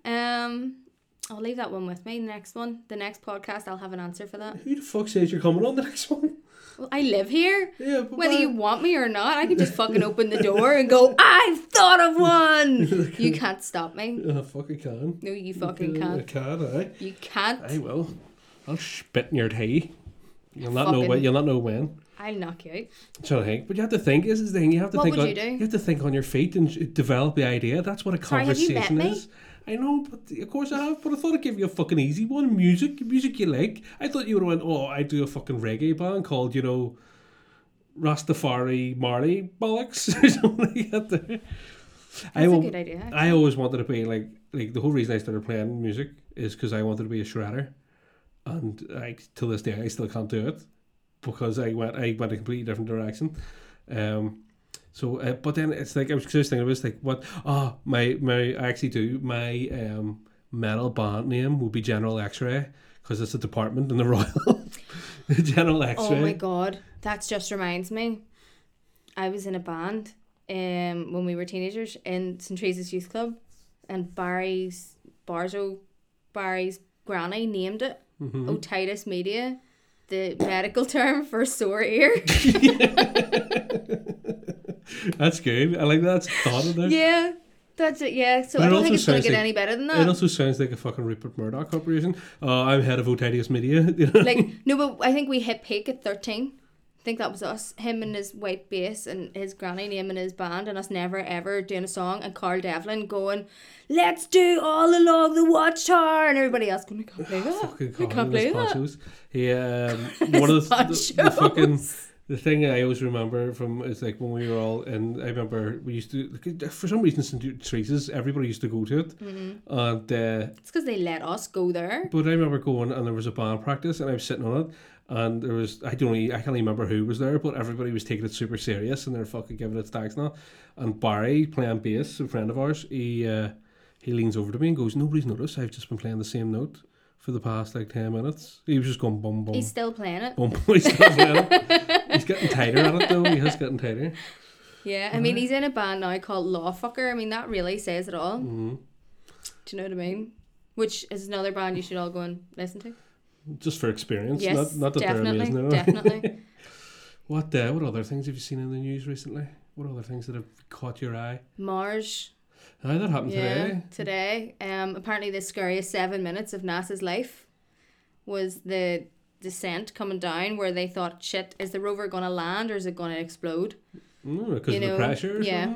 Um, I'll leave that one with me. Next one, the next podcast, I'll have an answer for that. Who the fuck says you're coming on the next one? Well, I live here. Yeah, but Whether you want me or not, I can just fucking open the door and go, I've thought of one! You can't stop me. Uh, fuck, I can. No, you uh, fucking I can't. can, aye. Eh? You can't. I will. I'll spit in your tea. You'll not know when. You'll not know when. I'll knock you out. So I think, but you have to think. This is the thing. You have to What think. would on, you do? you have to think on your feet and develop the idea. That's what a Sorry, have you met conversation me? I know, but of course I have. But I thought I'd give you a fucking easy one. Music, music you like. I thought you would have went. Oh, I do a fucking reggae band called you know, Rastafari Marley bollocks or something like that. That's I a good idea. actually. I always wanted to be like like the whole reason I started playing music is because I wanted to be a shredder, and like to this day I still can't do it because I went I went a completely different direction. Um, So, uh, but then it's like I was just thinking, I was like, what? Oh, my my I actually do my um metal band name would be General X-ray because it's a department in the Royal General X-ray. Oh my god, that just reminds me. I was in a band um when we were teenagers in St Teresa's Youth Club, and Barry's Barzo, Barry's granny named it Mm-hmm. otitis media, the medical term for sore ear. That's good. I like that. That's thought of that. yeah, that's it. Yeah, so But I don't think it's gonna sounds get like- any better than that. It also sounds like a fucking Rupert Murdoch corporation. Uh, I'm head of Otitis Media. You know? like no, but I think we hit peak at thirteen. I think that was us, him and his white bass and his granny name and his band, and us never ever doing a song, and Carl Devlin going, "Let's do all along the watchtower," and everybody else going, "I can't play that. fucking I Colin can't play that." He, um, one of the, the, the fucking. The thing I always remember from is like when we were all and I remember we used to for some reason St Teresa's everybody used to go to it, Mm-hmm. and uh, It's because they let us go there. but I remember going and there was a band practice and I was sitting on it. And there was I don't really, I can't remember who was there, but everybody was taking it super serious and they're fucking giving it stacks now. And Barry playing bass, a friend of ours, he uh, he leans over to me and goes, "Nobody's noticed. I've just been playing the same note for the past like ten minutes." He was just going bum bum He's still playing it. bum. bum. He's, still playing it. He's getting tighter at it though. He has gotten tighter. Yeah, I mean he's in a band now called Lawfucker. I mean that really says it all. hmm Do you know what I mean? Which is another band you should all go and listen to. Just for experience, Yes, not not that definitely, they're amazing. definitely. What uh, what other things have you seen in the news recently? What other things that have caught your eye? Mars. Aye, that happened Yeah, today. today. Um, apparently the scariest seven minutes of NASA's life was the descent coming down where they thought, shit, is the rover gonna land or is it gonna explode? Mm, because You of the know, pressure. yeah.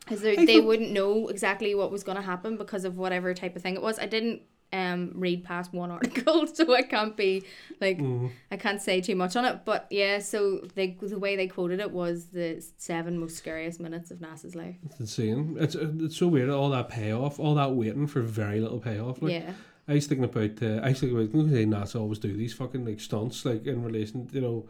Because they they thought- wouldn't know exactly what was gonna happen because of whatever type of thing it was. I didn't um read past one article, so I can't be like Mm. I can't say too much on it. But yeah, so they the way they quoted it was the seven most scariest minutes of NASA's life. It's insane. It's it's so weird. All that payoff, all that waiting for very little payoff. Like yeah. I was thinking about. Uh, I was thinking about. You know, NASA always do these fucking like stunts, like in relation, you know,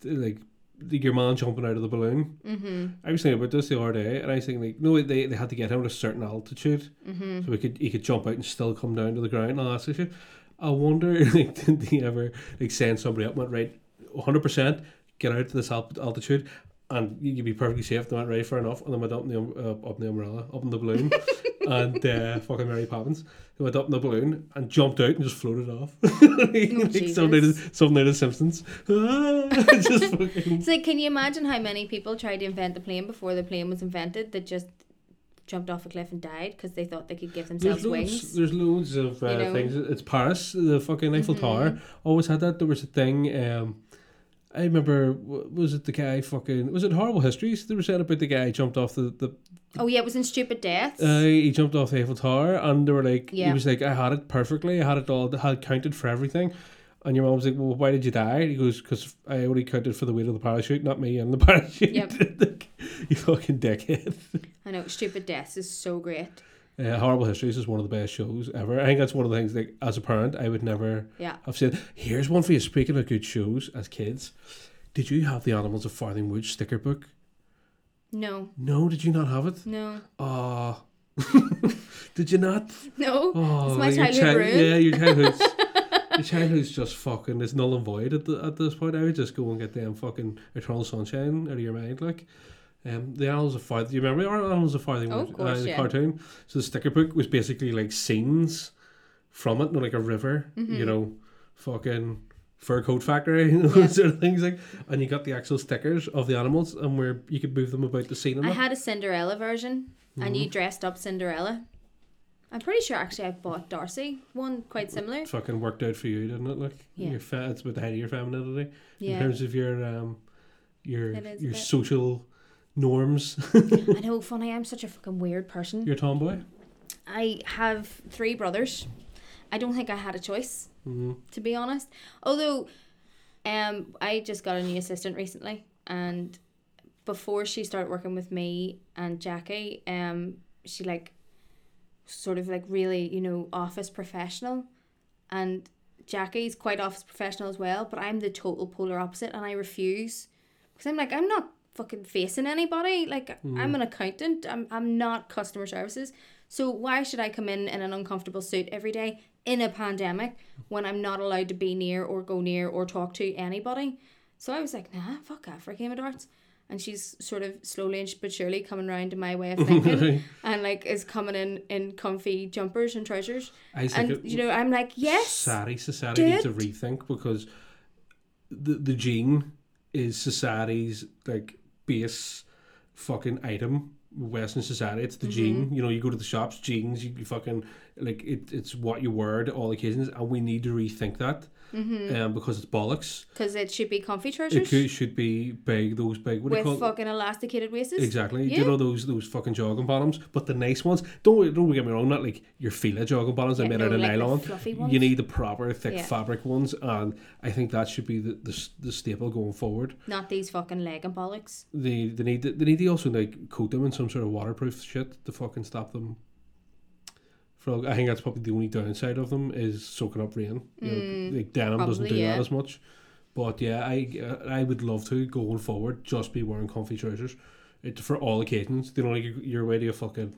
to, like the- your man jumping out of the balloon. Mm-hmm. I was thinking about this the other day, and I was thinking like, no, they, they had to get him at a certain altitude, Mm-hmm. so he could he could jump out and still come down to the ground and all that sort of shit. I wonder, like, did they ever like send somebody up and went right, one hundred percent, get out to this altitude, and you- you'd be perfectly safe. They went right far enough, and then went up in the um, uh, up in the umbrella, up in the balloon, and uh, fucking Mary Poppins. who went up in the balloon and jumped out and just floated off. like something out of, out of Simpsons. just fucking. So can you imagine how many people tried to invent the plane before the plane was invented that just jumped off a cliff and died because they thought they could give themselves There's loads, wings? there's loads of uh, You know? things. It's Paris, the fucking Eiffel Tower. Always had that. There was a thing. Um, I remember. Was it the guy? Fucking. Was it Horrible Histories? They were saying about the guy who jumped off the the. Oh yeah, it was in Stupid Deaths. Uh, he jumped off the Eiffel Tower, and they were like, yeah. he was like, I had it perfectly. I had it all. I had counted for everything. And your mom was like, "Well, why did you die?" He goes, "Because I only counted for the weight of the parachute, not me and the parachute." Yep. You fucking dickhead. I know Stupid Deaths is so great. Uh, Horrible Histories is one of the best shows ever. I think that's one of the things that, as a parent, I would never Yeah. have said. Here's one for you. Speaking of good shows as kids, did you have the Animals of Farthing Woods sticker book? No, No, did you not have it? no, Oh, did you not? no. Oh, Is my childhood child- ruined? Yeah, your childhood's your childhood's just fucking it's null and void at the, at this point. I would just go and get them fucking Eternal Sunshine out of your mind, like. Um, the Animals of Farthing. Do you remember the Animals of Farthing Oh, of course, uh, the yeah. cartoon. So the sticker book was basically like scenes from it, not like a river. Mm-hmm. You know, fucking fur coat factory, you know, Yeah. sort of things like. And you got the actual stickers of the animals, and where you could move them about the scene. I had a Cinderella version, and Mm-hmm. you dressed up Cinderella. I'm pretty sure actually I bought Darcy one quite similar. It fucking worked out for you, didn't it? Like Yeah. your fa- it's about the height of your femininity in terms of your um your It is a your bit. social norms. I know. Funny, I'm such a fucking weird person. You're a tomboy. I have three brothers. I don't think I had a choice, Mm-hmm. to be honest. Although, um, I just got a new assistant recently, and before she started working with me and Jackie, um, she like, sort of like really, you know, office professional, and Jackie's quite office professional as well. But I'm the total polar opposite, and I refuse because I'm like I'm not fucking facing anybody. Like I'm mm. an accountant. I'm I'm not customer services. So why should I come in in an uncomfortable suit every day in a pandemic when I'm not allowed to be near or go near or talk to anybody? So I was like, nah, fuck off for a game of darts. And she's sort of slowly and but surely coming round to my way of thinking and like is coming in in comfy jumpers and trousers. I And you know, I'm like, yes. Society, society needs to rethink because the the gene is society's like base fucking item. Western society, it's the Mm-hmm. gene. You know, you go to the shops, jeans. You, you fucking like it. It's what you wear to all occasions, and we need to rethink that. Mm-hmm. Um, because it's bollocks. Because it should be comfy It trousers could, should be big. Those big. What do you with call it? fucking elasticated waists. Exactly. Do Yeah. you know those those fucking jogging bottoms? But the nice ones. Don't don't get me wrong. Not like your Fila jogging bottoms Yeah, made no, out of like the nylon. fluffy ones. You need the proper thick Yeah. fabric ones, and I think that should be the, the, the staple going forward. Not these fucking leg and bollocks. They they need to, they need to also like coat them in some sort of waterproof shit to fucking stop them. For I think that's probably the only downside of them is soaking up rain. You know, like denim doesn't Mm, do yeah. that as much. But yeah, I I would love to going forward just be wearing comfy trousers, it for all occasions. You know, like you're, you're away to a fucking,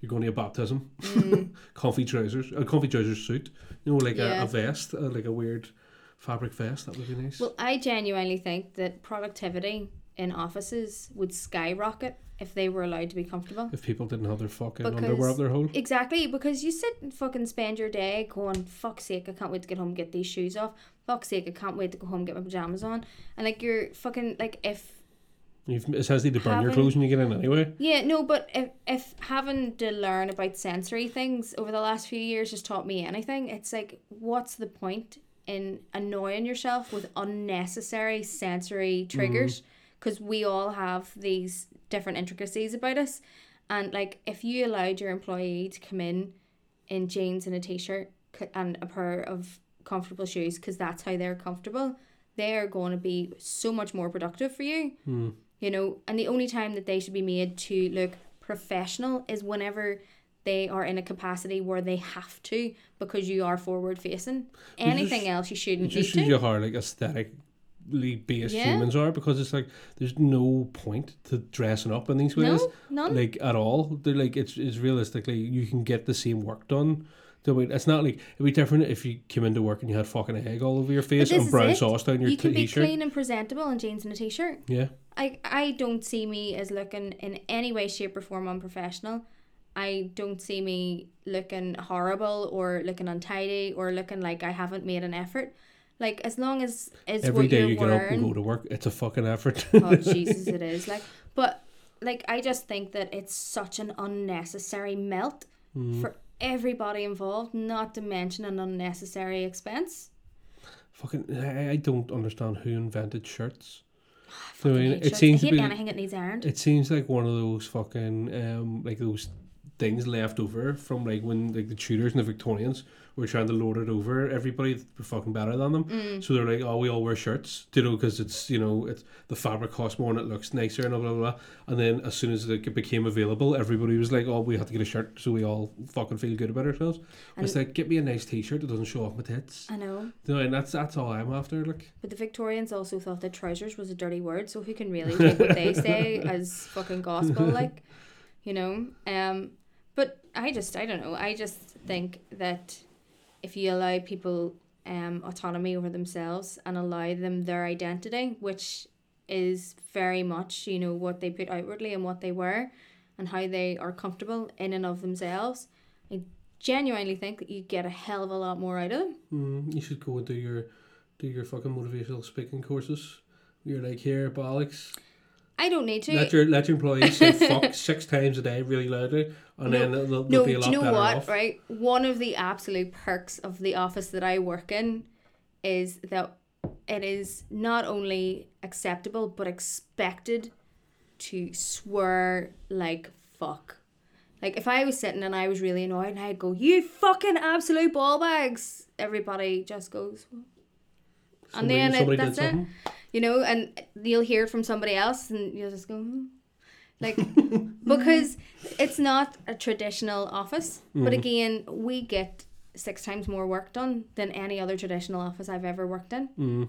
you're going to a baptism, comfy trousers, a comfy trousers suit. You know, like a, Yeah. a vest, uh, like a weird fabric vest. That would be nice. Well, I genuinely think that productivity in offices would skyrocket if they were allowed to be comfortable. if people didn't have their fucking Because- underwear up their hole. Exactly, because you sit and fucking spend your day going, fuck's sake, I can't wait to get home and get these shoes off. Fuck's sake, I can't wait to go home and get my pajamas on. And like you're fucking like if You've essentially to burn your clothes when you get in anyway. Yeah, no, but if if having to learn about sensory things over the last few years has taught me anything, it's like what's the point in annoying yourself with unnecessary sensory triggers? Mm. Because we all have these different intricacies about us, and like if you allowed your employee to come in in jeans and a t-shirt and a pair of comfortable shoes because that's how they're comfortable they are going to be so much more productive for you. You know and the only time that they should be made to look professional is whenever they are in a capacity where they have to because you are forward facing anything just- else you shouldn't need just shows to. you how like aesthetically based Yeah. humans are because it's like there's no point to dressing up in these ways. no none Like at all. They're like it's it's realistically you can get the same work done. So, it's not like it'd be different if you came into work and you had fucking egg all over your face and brown sauce down your t-shirt. you can be t-shirt. clean and presentable in jeans and a t-shirt Yeah. I I don't see me as looking in any way, shape, or form unprofessional. I don't see me looking horrible or looking untidy or looking like I haven't made an effort. Like as long as it's Every day you get up and go to work, it's a fucking effort. oh Jesus, it is like. But like I just think that it's such an unnecessary melt Mm. for everybody involved. Not to mention an unnecessary expense. fucking, I, I don't understand who invented shirts. I Fucking mean, it shirts. seems I hate be anything that needs ironed. It seems like one of those fucking um like those things left over from like when like the Tudors and the Victorians were trying to lord it over everybody that were fucking better than them. Mm. So they're like, oh, we all wear shirts, you know, because it's you know it's the fabric costs more and it looks nicer and blah blah blah. And then as soon as it became available, everybody was like, oh, we have to get a shirt so we all fucking feel good about ourselves. And it's like, get me a nice T-shirt that doesn't show off my tits. I know. You know, and that's that's all I'm after. Like, But the Victorians also thought that trousers was a dirty word, so who can really take what they say as fucking gospel, like, you know? Um, but I just, I don't know. I just think that if you allow people um autonomy over themselves and allow them their identity, which is very much, you know, what they put outwardly and what they wear, and how they are comfortable in and of themselves, I genuinely think that you get a hell of a lot more out of them. Mm, you should go and do your do your fucking motivational speaking courses. You're like here, bollocks. I don't need to. Let your let your employees say fuck six times a day really loudly, and No, then they'll, they'll No, be a lot you know better what? off. Right, one of the absolute perks of the office that I work in is that it is not only acceptable but expected to swear like fuck. Like if I was sitting and I was really annoyed and I'd go, "You fucking absolute ball bags," everybody just goes, and then it, that's it. You know, and you'll hear from somebody else, and you'll just go, hmm. like, because it's not a traditional office. But again, we get six times more work done than any other traditional office I've ever worked in. Mm.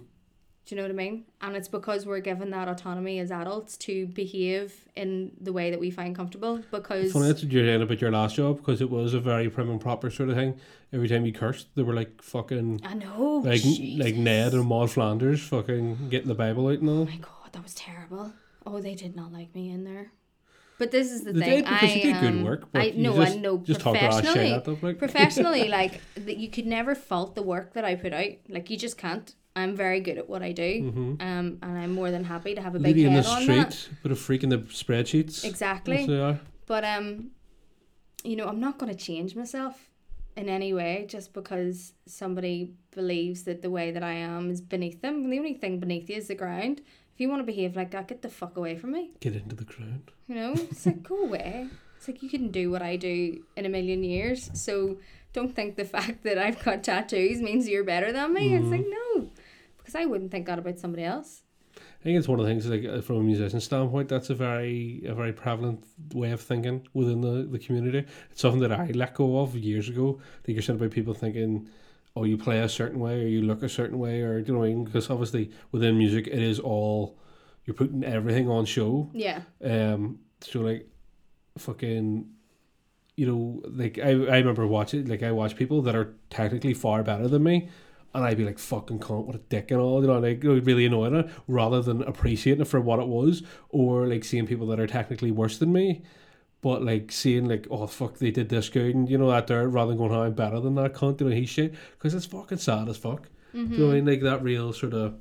Do you know what I mean? And it's because we're given that autonomy as adults to behave in the way that we find comfortable. Because Funny that's what you're saying about your last job because it was a very prim and proper sort of thing. Every time you cursed, they were like fucking I know, like Jesus. like Ned and Maud Flanders fucking getting the Bible out and all. Oh my god, that was terrible. Oh, they did not like me in there. But this is the They thing. did because I, you did good um, work, but I just, I know just talk a lot of shit professionally. them. Like, professionally, like that, you could never fault the work that I put out. Like you just can't. I'm very good at what I do, um, and I'm more than happy to have a big Mm-hmm. Lady in the on street, that. but a freak in the spreadsheets. Exactly. Yes, they are. But um, you know, I'm not going to change myself in any way just because somebody believes that the way that I am is beneath them. The only thing beneath you is the ground. If you want to behave like that, get the fuck away from me. Get into the ground. You know, it's like go away. It's like you couldn't do what I do in a million years. So don't think the fact that I've got tattoos means you're better than me. It's like no, because I wouldn't think that about somebody else. I think it's one of the things like uh, from a musician standpoint, that's a very a very prevalent way of thinking within the, the community. It's something that I let go of years ago. Like you're saying about people thinking, oh, you play a certain way or you look a certain way or do you know what I mean? Because obviously within music, it is all you're putting everything on show. Yeah, Um, so like, fucking, you know, like I I remember watching like I watch people that are technically far better than me, and I'd be like fucking cunt, what a dick and all, you know, like really annoying it rather than appreciating it for what it was, or like seeing people that are technically worse than me. But like seeing like oh fuck they did this good and you know that there rather than going oh, I'm better than that cunt you know he's shit because it's fucking sad as fuck. Do you know what I mm-hmm. mean like that real sort of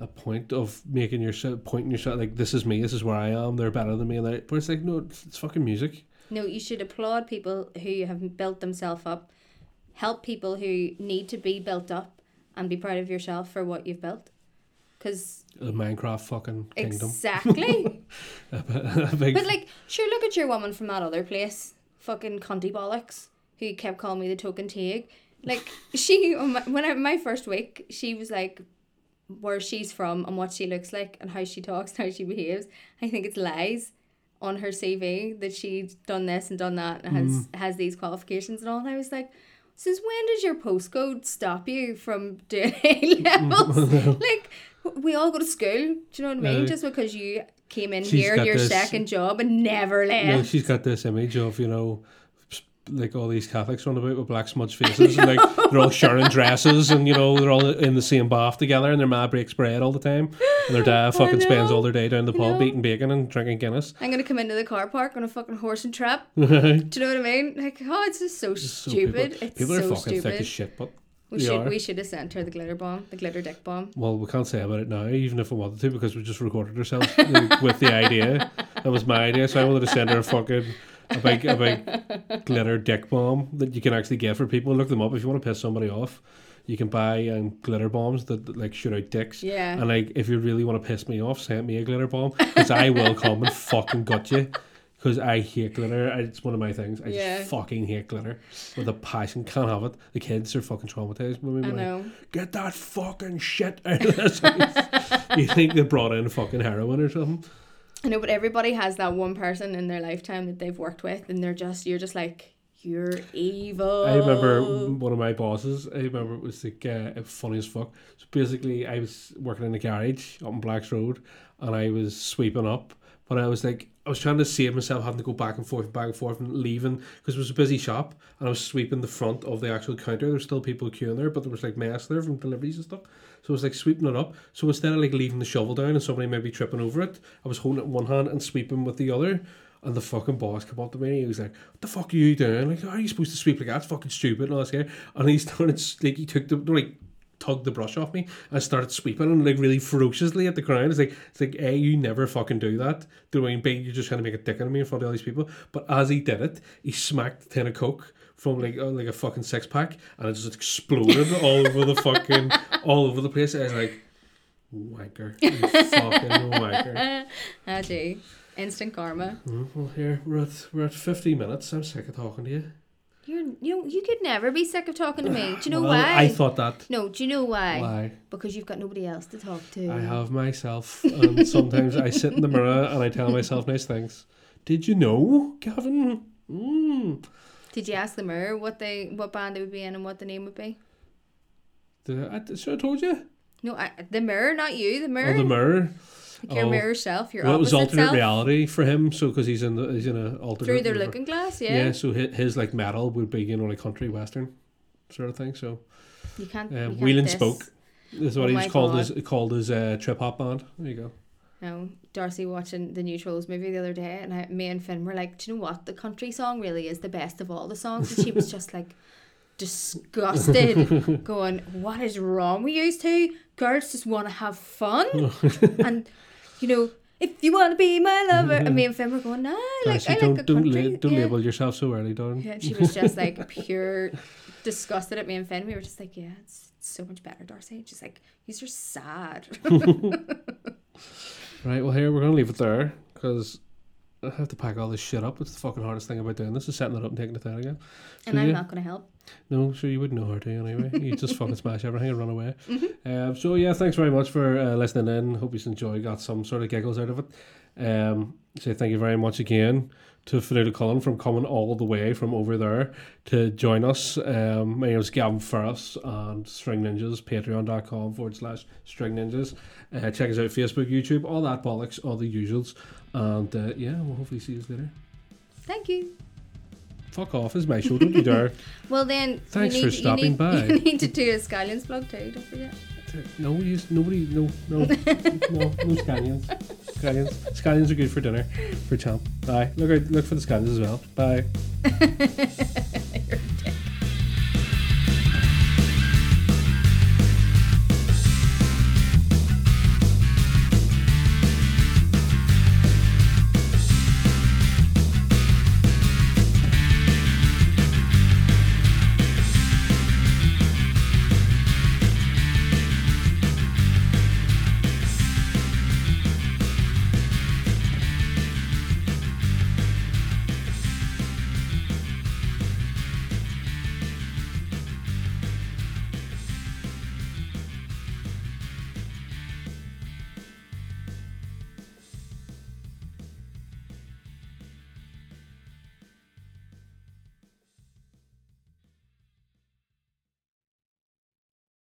a point of making yourself pointing yourself like this is me, this is where I am, they're better than me, and that. But it's like no, it's, it's fucking music. no, you should applaud people who have built themselves up, help people who need to be built up, and be proud of yourself for what you've built. Because The Minecraft fucking kingdom. exactly. But like, sure, look at your woman from that other place, fucking cunty bollocks, who kept calling me the token Teague. Like she, when I, my first week, she was like, where she's from and what she looks like and how she talks and how she behaves. I think it's lies on her CV that she's done this and done that and has mm. has these qualifications and all. And I was like. Since when does your postcode stop you from doing A levels? like, we all go to school. Do you know what I mean? No. Just because you came in She's here, your this- second job, and never left. know, she's got this image of you know. Like all these Catholics run about with black smudged faces, and like they're all sharing dresses, and you know they're all in the same bath together, and their ma breaks bread all the time, and their dad fucking spends all their day down the pub eating bacon and drinking Guinness. I'm gonna come into the car park on a fucking horse and trap. Do you know what I mean? Like, oh, it's just so So stupid. People, it's people are so fucking stupid. thick as shit, but we should are. we should have sent her the glitter bomb, the glitter dick bomb. Well, we can't say about it now, even if we wanted to, because we just recorded ourselves with the idea. That was my idea, so I wanted to send her a fucking a big, a big glitter dick bomb that you can actually get for people. Look them up if you want to piss somebody off. You can buy um, glitter bombs that, that, like shoot out dicks. Yeah. And like, if you really want to piss me off, send me a glitter bomb because I will come and fucking gut you. Because I hate glitter. It's one of my things. I Yeah. just fucking hate glitter with a passion. Can't have it. The kids are fucking traumatized with me. I know. get that fucking shit out of this you think they brought in fucking heroin or something? I know, but everybody has that one person in their lifetime that they've worked with, and they're just you're just like you're evil. I remember one of my bosses. I remember it was like uh, funny as fuck. So basically, I was working in a garage up on Blacks Road, and I was sweeping up. But I was like, I was trying to save myself having to go back and forth and back and forth and leaving because it was a busy shop, and I was sweeping the front of the actual counter. There's still people queuing there, but there was like mess there from deliveries and stuff. So I was like sweeping it up. So instead of like leaving the shovel down and somebody maybe tripping over it, I was holding it in one hand and sweeping with the other. And the fucking boss came up to me and he was like, What the fuck are you doing? Like, how are you supposed to sweep like that? It's fucking stupid and all this here. And he started, like, he took the, like, tugged the brush off me and started sweeping and like really ferociously at the ground. It's like, it's like, A, you never fucking do that. Do I mean, B, you're just trying to make a dick out of me in front of all these people. But as he did it, he smacked a tin of Coke from like, uh, like a fucking six pack and it just exploded all over the fucking, all over the place. I was like, wanker. You fucking wanker. I do. Instant karma. Mm, Well, here we're at we're at fifty minutes. I'm sick of talking to you. You're you you could never be sick of talking to me. Do you know Well, why? I thought that. no, do you know why? Why? Because you've got nobody else to talk to. I have myself, and sometimes I sit in the mirror and I tell myself nice things. Did you know, Gavin? Mm. Did you ask the mirror what they what band they would be in and what the name would be? Did I, should I told you? No, I, the mirror, not you. The mirror. Oh, the mirror. Like your Oh. mirror self. Your Well, it was alternate self. reality for him. So because he's in the he's in a alternate Through their universe. looking glass, yeah. Yeah. so his, his like metal would be you know like country western sort of thing. So You can't. you can't Wheel and diss. Spoke is what Oh he my was called God. his called his uh, trip hop band. There you go. No, Darcy watching the new Trolls movie the other day, and I, me and Finn were like, "Do you know what? The country song really is the best of all the songs." And she was just like disgusted, going, "What is wrong with you two? Girls just want to have fun, and you know." If you want to be my lover, and me and Finn were going, no, like Darcy, I like don't a don't, country. la- don't yeah. label yourself so early, darling. Yeah, she was just like pure disgusted at me and Finn. We were just like, yeah, it's, it's so much better, Darcy. She's like, these are sad. Right. Well, here we're gonna leave it there because I have to pack all this shit up. It's the fucking hardest thing about doing this is setting it up and taking it down again. So, and I'm yeah. not going to help. No, sure you wouldn't know how to anyway. You just fucking smash everything and run away. Mm-hmm. Um, so yeah, thanks very much for uh, listening in. Hope you enjoyed, got some sort of giggles out of it. Um, say thank you very much again to Fanula Cullen from coming all the way from over there to join us. Um, my name is Gavin Ferris and String Ninjas, patreon.com forward slash string ninjas. Uh, check us out Facebook, YouTube, all that bollocks, all the usuals. And uh, yeah, we'll hopefully see you later. Thank you. Fuck off, is my show, don't you dare. Well, then, Thanks you for stopping you need, by. You need to do a Scallions plug too, don't forget. No, use nobody. No, no, no, no scallions. Scallions. Scallions are good for dinner, for champ. Bye. Look look for the scallions as well. Bye.